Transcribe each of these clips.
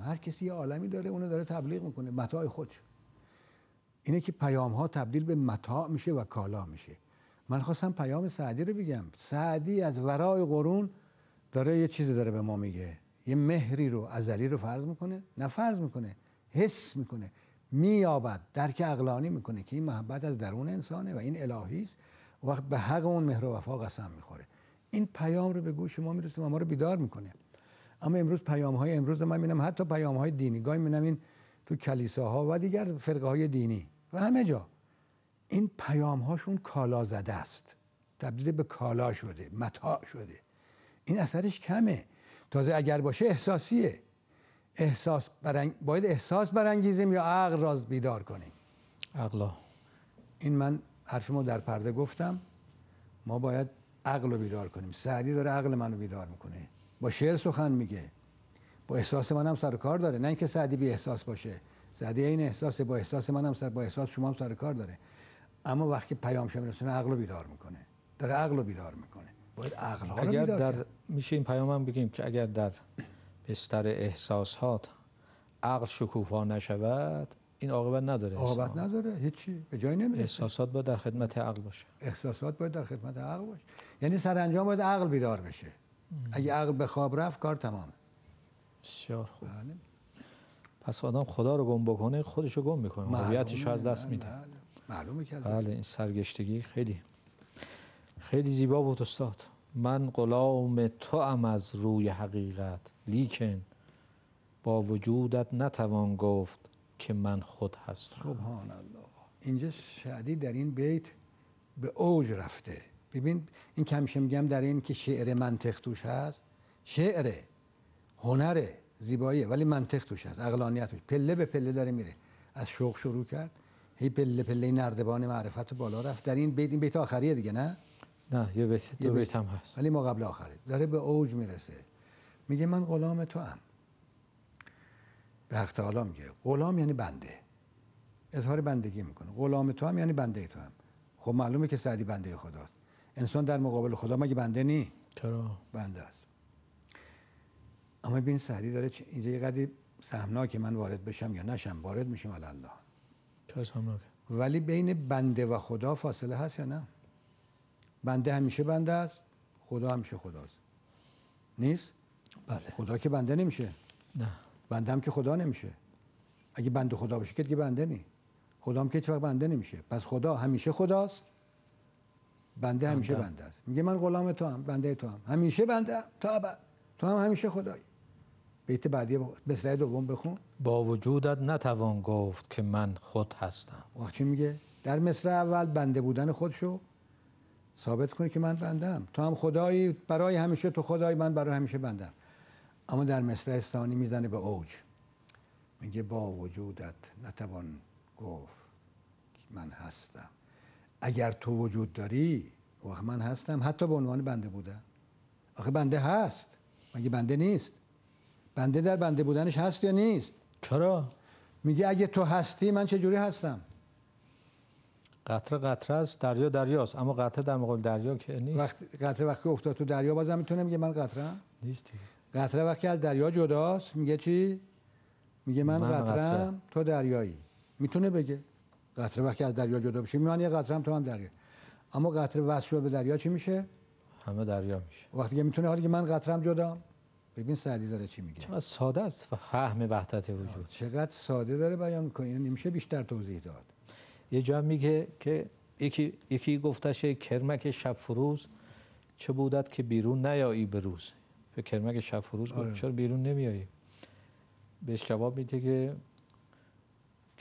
هر کسی یه عالمی داره اونو داره تبلیغ می‌کنه. متاع خودش اینه که پیام ها تبدیل به متاع میشه و کالا میشه. من خواستم پیام سعدی رو بگم. سعدی از ورای قرون داره یه چیزی داره به ما میگه. یه مهری رو ازلی رو فرض می‌کنه. نه فرض می‌کنه حس می‌کنه. مییابد درک اقلانی می‌کنه که این محبت از درون انسانه و این الهی است. وقت به حق اون مهر و وفا قسم می‌خوره. این پیام رو به گوش ما می‌رسه و ما رو بیدار می‌کنه. اما امروز پیام های امروز من می‌بینم حتی پیام های دینی. گاهی می‌بینم این تو کلیساها و دیگر فرقه های دینی. و همه جا. این پیام هاشون کالا زده است. تبدیل به کالا شده متاع شده. این اثرش کمه. تازه اگر باشه احساسیه. احساس برنگ... باید احساس برانگیزیم یا عقل راز بیدار کنیم؟ عقلا. این من حرف ما در پرده گفتم. ما باید عقل رو بیدار کنیم. سعدی داره عقل منو بیدار می‌کنه. با شعر سخن میگه. با احساس منم سر کار داره. نه اینکه سعدی بی احساس باشه. سعدی این احساس با احساس منم سر با احساس شما هم سر کار داره. اما وقتی پیام شما میرسونه عقل رو بیدار می‌کنه. داره عقل رو بیدار می‌کنه. باید عقل ها رو اگر بیدار در کرد. میشه این پیام هم بگیم که اگر در بستر احساسات عقل شکوفا نشود این عاقبت نداره عاقبت. نداره. هیچی. به جای نمی‌رسه. احساسات باید در خدمت عقل باشه. احساسات باید در خدمت عقل باشه. یعنی سرانجام باید عقل بیدار بشه. اگه عقل به خواب رفت کار تمام. بسیار خوب. بله. پس آدم خدا رو گم بکنه خودش رو گم می‌کنه. هویتش رو از دست بله، میده. بله. معلومه که بله این سرگشتگی خیلی خیلی زیبا بود استاد. من غلام تو ام از روی حقیقت لیکن با وجودت نتوان گفت که من خود هستم. سبحان الله. اینجا شعدی در این بیت به اوج رفته. ببین این که همیشه میگم در این که شعر منطق توش هست. شعره هنره زیباییه ولی منطق توش هست عقلانیت توش. پله به پله داره میره. از شوق شروع کرد. هی پله پله نردبان معرفت بالا رفت. در این بیت این بیت آخریه دیگه نه؟ نه یه بیت یه دو بیت. بیت هم هست. ولی ما قبل آخره. داره به اوج می‌رسه. میگه من غلام تو هم به حق تعالی میگه. غلام یعنی بنده. اظهار بندگی می‌کنه. غلام تو هم یعنی بنده تو هم خب معلومه که سعدی بنده خداست. انسان در مقابل خدا مگه بنده نی؟ چرا؟ بنده است. اما ببین سعدی داره چه- اینجا یه قدری سهمناکه من وارد بشم یا نشم وارد میشم علی الله. چرا سامناکه ولی بین بنده و خدا فاصله هست یا نه؟ بنده همیشه بنده است خدا همیشه خداست. نیست؟ بله. خدا که بنده نمیشه. نه. بنده هم که خدا نمیشه. اگه بنده خدا باشه که دیگه بنده نی. خدا هم که هیچ وقت بنده نمیشه. پس خدا همیشه خداست. بنده همیشه بنده. بنده است. میگه من غلام تو هم بنده تو هم. همیشه بنده تا ابد. تو هم همیشه خدایی. بیت بعدی بسره دوم بخون. با وجودت نتوان گفت که من خود هستم. وقت چی میگه؟ در مصر اول بنده بودن خودشو ثابت کنه که من بندم تو هم خدایی برای همیشه تو خدایی من برای همیشه بندم اما در مصر ثانی می‌زنه به اوج. میگه با وجودت نتوان گفت که من هستم. اگر تو وجود داری وقت من هستم. حتی به عنوان بنده بودم آخه بنده هست. مگه بنده نیست؟ بنده در بنده بودنش هست یا نیست؟ چرا؟ میگه اگه تو هستی من چجوری هستم؟ قطره قطره است دریا دریاست. اما قطره در مقابل دریا که نیست. وقت قطره وقتی افتاد تو دریا بازم می‌تونه میگه من قطره نیست. قطره وقتی از دریا جداست میگه چی؟ میگه من, من قطرم تو دریایی. می‌تونه بگه. قطره وقتی از دریا جدا بشه من یه قطرم تو هم دریا. اما قطره وصل به دریا چی میشه؟ همه دریا میشه. وقتی که می‌تونه حالی که من قطرم جدا ببین سعدی داره چی میگه. چقدر ساده است فهم وحدت وجود. چقدر ساده داره بیان می‌کنه اینو نمیشه بیشتر توضیح داد. یه جا میگه که یکی یکی گفتش کرمک شب فروز چه بودت که بیرون نیایی به روز؟ به کرمک شب فروز گفت آره. چرا بیرون نمیایی؟ بهش جواب میده که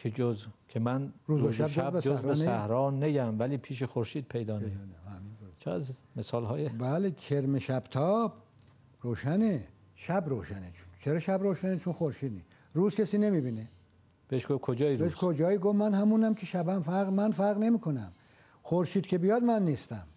که جز که من روز و شب به جز به صحرا نیم ولی پیش خورشید پیدا نیم. چه از مثال های بله کرم شبتاب روشنه. شب روشنه چرا شب روشنه؟ چون خورشید نی روز کسی نمی‌بینه. بهش گفت کجای روز؟ بهش کجایی گفت من همونم که شبم فرق من فرق نمی‌کنم. خورشید که بیاد من نیستم.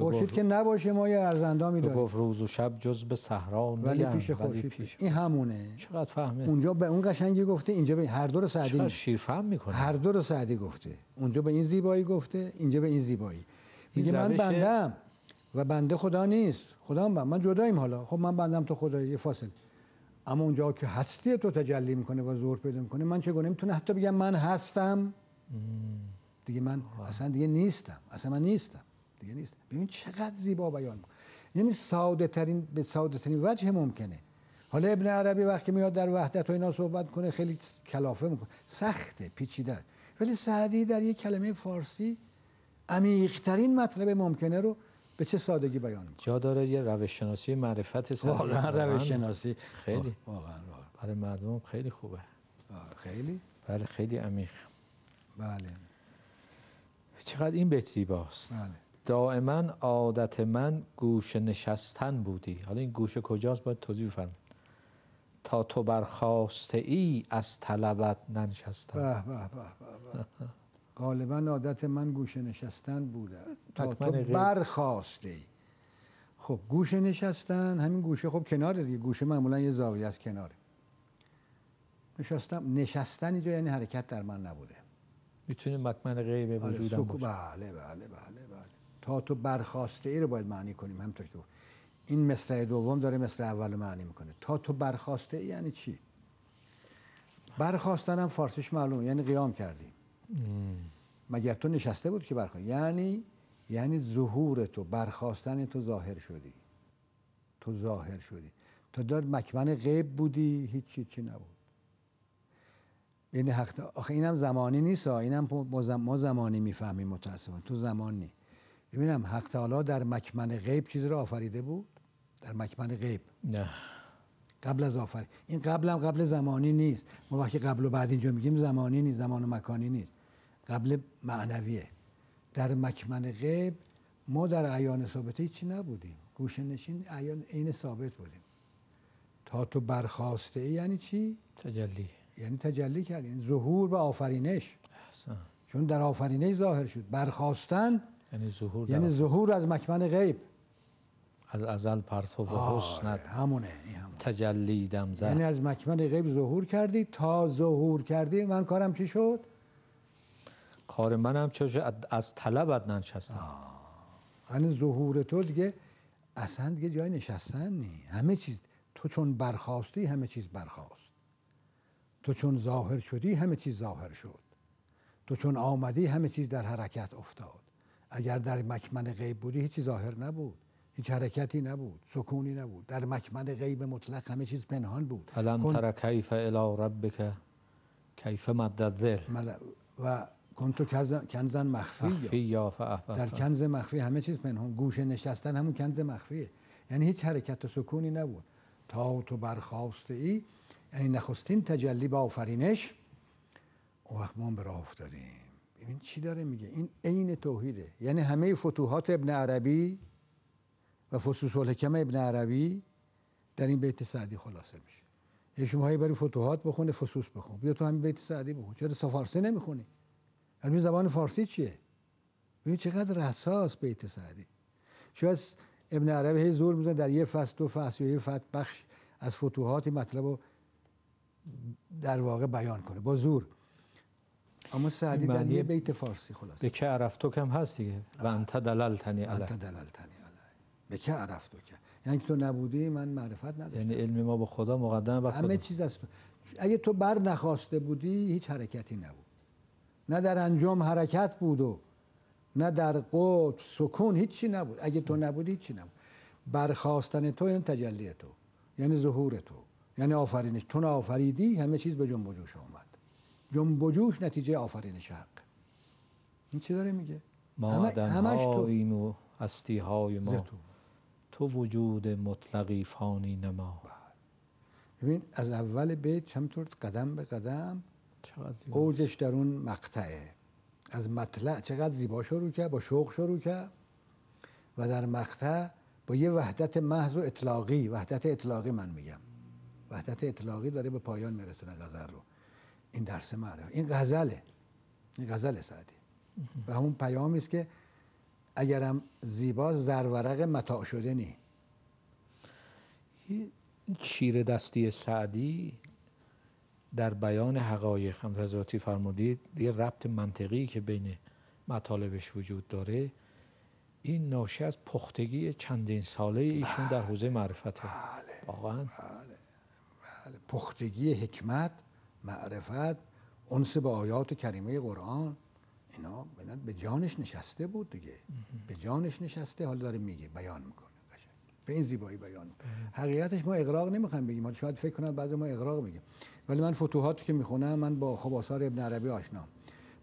خورشید گفت- که نباشه ما یه ارزندامی تو داریم. گفت روز و شب جز به صحرا ولی پیش خورشید پیش این همونه. چقدر فهمه؟ اونجا به اون قشنگی گفته اینجا به هر دو رو سعدی چقدر می- شیرفهم می‌کنه؟ هر دو رو سعدی گفته. اونجا به این زیبایی گفته اینجا به این زیبایی. میگه من بندم. و بنده خدا نیست. خدا هم بند. من جداییم حالا. خب من بندم تو خدا یه فاصله اما اونجا که هستی تو تجلی می‌کنه و زور پیدا می‌کنه من چگونه می‌تونه حتی بگم من هستم؟ دیگه من اصلا دیگه نیستم. اصلا من نیستم. دیگه نیست. ببین چقدر زیبا بیان می‌کنه یعنی ساده ترین به ساده ترین وجه ممکنه. حالا ابن عربی وقتی میاد در وحدت و اینا صحبت کنه خیلی کلافه می‌کنه. سخته پیچیده. ولی سعدی در یک کلمه فارسی عمیقترین مطلب ممکنه رو به چه سادگی بیان می‌کنه؟ جا داره یه روش شناسی معرفت سعدی واقعا روش شناسی خیلی. واقعا برای مردم خیلی خوبه. خیلی؟ بله خیلی عمیق. بله. چقدر این بیت زیباست. بله. دائما عادت من گوشه نشستن بودی. حالا این گوشه کجاست؟ باید توضیح بفرمایید. تا تو برخواسته ای از طلبت ننشستم به به به. غالبا عادت من گوشه نشستن بوده. تا تو. برخواسته ای. خب گوشه نشستن همین گوشه خب کناره دیگه. گوشه معمولا یه زاویه از کناره. نشستم نشستن اینجا یعنی حرکت در من نبوده. می‌تونه مکمن غیب آره، وجودم باشه. بله بله بله بله. تا تو برخواسته ای رو باید معنی کنیم همطور که. این مصرع دوم داره مصرع اول معنی می‌کنه. تا تو برخواسته ای یعنی چی؟ برخواستن هم فارسیش معلومه یعنی قیام کردی. مگر تو نشسته بود که برخواست یعنی یعنی ظهور تو برخواستن تو ظاهر شدی. تو ظاهر شدی. تا در مکمن غیب بودی هیچ چی نبود. یعنی حق آخه اینم زمانی نیست ها. اینم ما زمانی می‌فهمیم متاسفانه. تو زمان نی. ببینم حق تعالی در مکمن غیب چیزی رو آفریده بود؟ در مکمن غیب. نه. قبل از آفرین این قبل هم قبل زمانی نیست. ما وقتی قبل و بعد اینجا میگیم زمانی نیست زمان و مکانی نیست. قبل معنویه. در مکمن غیب ما در عیان ثابته هیچی نبودیم. گوشه نشین عیان عین ثابت بودیم. تا تو برخواسته ای یعنی چی؟ تجلی. یعنی تجلی کرد یعنی ظهور و آفرینش. احسن چون در آفرینش ظاهر شد. برخواستن یعنی ظهور یعنی ظهور از مکمن غیب. از ازل پرتو و آره، حسنت همونه این همونه. تجلی دم زد. یعنی از مکمن غیب ظهور کردی تا ظهور کردی من کارم چی شد؟ کار منم چه از- از طلبت ننشستم. یعنی ظهور تو دیگه اصلا دیگه جای نشستن نی. همه چیز تو چون برخواستی همه چیز برخواست. تو چون ظاهر شدی همه چیز ظاهر شد. تو چون آمدی همه چیز در حرکت افتاد. اگر در مکمن غیب بودی هیچی ظاهر نبود. هیچ حرکتی نبود. سکونی نبود. در مکمن غیب مطلق همه چیز پنهان بود. علم کن- تر کیف الی ربک؟ کیف مد الظل مل- و کنتو کنزن مخفی مخفی یا در کنز مخفی همه چیز پنهان. گوشه نشستن همون کنز مخفیه. یعنی هیچ حرکت و سکونی نبود. تا تو برخواسته ای یعنی نخستین تجلی به آفرینش اون وقت ما به راه افتادیم. ببین چی داره میگه؟ این عین توحیده. یعنی همه فتوحات ابن عربی و فصوص الحکم ابن عربی در این بیت سعدی خلاصه میشه. یه شما هایی بری فتوحات بخونه فصوص بخون. بیا تو همین بیت سعدی بخون. چرا فارسی نمی‌خونی؟ علم زبان فارسی چیه؟ ببین چقدر حساس بیت سعدی. شاید ابن عربی هی زور می‌زنه در یه فصل دو فصل یا یه فصل بخش از فتوحات این مطلب رو در واقع بیان کنه. با زور. اما سعدی در یه بیت فارسی خلاصه. به که عرفتو کم هست دیگه؟ و انت دللتنی انت علیه دللتنی علیه. به که عرفتو که یعنی که تو نبودی من معرفت نداشتم. یعنی علم ما به خدا مقدمه به همه چیز از تو. اگه تو بر نخواسته بودی هیچ حرکتی نبود. نه در انجام حرکت بود و نه در قطب سکون هیچی نبود. اگه تو نبودی هیچی نبود. برخواستن تو یعنی تجلی تو. یعنی ظهور تو. یعنی آفرینش. تو آفریدی همه چیز به جنب و جوش آمد. جنب و جوش نتیجه آفرینش حق. این چی داره میگه؟ ما همه- همش تو. و هستی های ما. تو. تو وجود مطلقی فانی نما. ببین از اول بیت همطور قدم به قدم. اوجش در اون مقطعه. از مطلع چقدر زیبا شروع کرد با شوق شروع کرد و در مقطع با یه وحدت محض و اطلاقی وحدت اطلاقی من میگم. وحدت اطلاقی داره به پایان میرسونه غزل رو. این درس معرفه این غزله. این غزل سعدی. و همون پیامی است که اگرم زیبا زرورق متاع شده نی. شیر دستی سعدی در بیان حقایق هم حضراتی فرمودید یه ربط منطقی که بین مطالبش وجود داره. این ناشی از پختگی چندین ساله ایشون در حوزه معرفته. واقعا. بله. پختگی حکمت معرفت انس به آیات کریمه قرآن اینا به جانش نشسته بود دیگه. به جانش نشسته حال داره میگه بیان می‌کنه به این زیبایی بیان حقیقتش ما اقراق نمی‌خوایم بگیم. شاید فکر کنن بعضی ما اقراق میگیم. ولی من فتوحاتی که می‌خونم من با خب آثار ابن عربی آشنام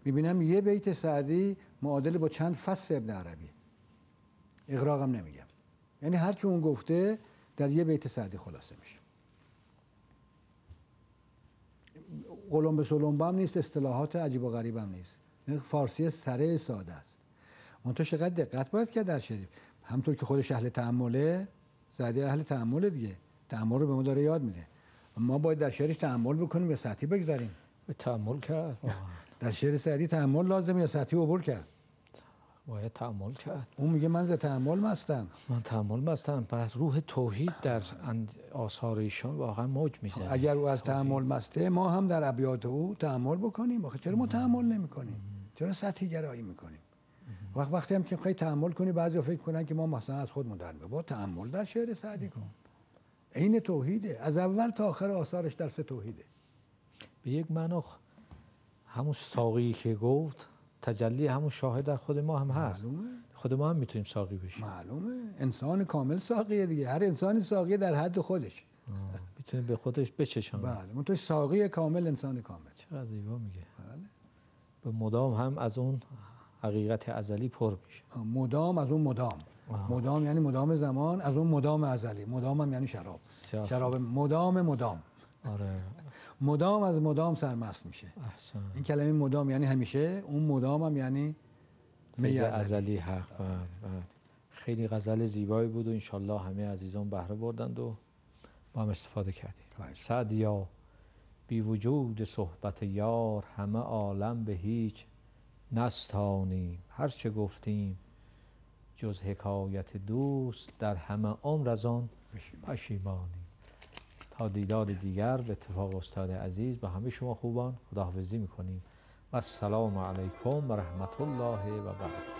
می‌بینم یه بیت سعدی معادل با چند فصل ابن عربی. اقراقم نمیگم. یعنی هر چون اون گفته در یه بیت سعدی خلاصه میشه. قلم به سلم هم نیست اصطلاحات عجیب و غریب هم نیست فارسی سره ساده است. منتها چقدر دقت باید کرد در شریف. همطور که خودش اهل تعمله سعدی اهل تعمله دیگه. تعمل رو به ما داره یاد میده. ما باید در شعرش تعمل بکنیم یا سطحی بگذاریم؟ تعمل کرد. در شعر سعدی تعمل لازم یا سطحی عبور کرد؟ باید تعمل کرد. اون میگه من ز تعمل مستم من تعمل مستم بعد روح توحید در آثار ایشان واقعا موج می‌زنه. اگر او از تعمل مسته ما هم در ابیات او تعمل بکنیم. آخه چرا ما تعمل نمی‌کنیم؟ چرا سطحی گرایی می‌کنیم؟ وقت وقتی هم که خیلی تعمل کنی بعضی فکر کنن که ما مثلا از خودمون در با تعمل در شعر سعدی کن. عین توحیده. از اول تا آخر آثارش درس توحیده. به یک منخ همون ساقی که گفت تجلی همون شاهد در خود ما هم هست. معلومه. خود ما هم می‌تونیم ساقی بشیم. معلومه. انسان کامل ساقیه دیگه. هر انسانی ساقیه در حد خودش. می‌تونه به خودش بچشانه. بله. اون تو ساقی کامل انسان کامل. چقدر زیبا میگه. بله. به مدام هم از اون حقیقت ازلی پر میشه. مدام از اون مدام. آه. مدام یعنی مدام زمان از اون مدام ازلی. مدام هم یعنی شراب. شراب مدام مدام. آره. مدام از مدام سرمست میشه. احسن. این کلمه مدام یعنی همیشه اون مدام هم یعنی می ازلی. حق. خیلی غزل زیبایی بود و انشالله همه عزیزان بهره بردند و با هم استفاده کردیم. سعدیا بی وجود صحبت یار همه عالم به هیچ نستانیم. هر چه گفتیم جز حکایت دوست در همه عمر از آن پشیمانیم. دیدار دیگر به اتفاق استاد عزیز به همه شما خوبان. خداحافظی می‌کنیم. و السلام علیکم و رحمت الله و برکاته.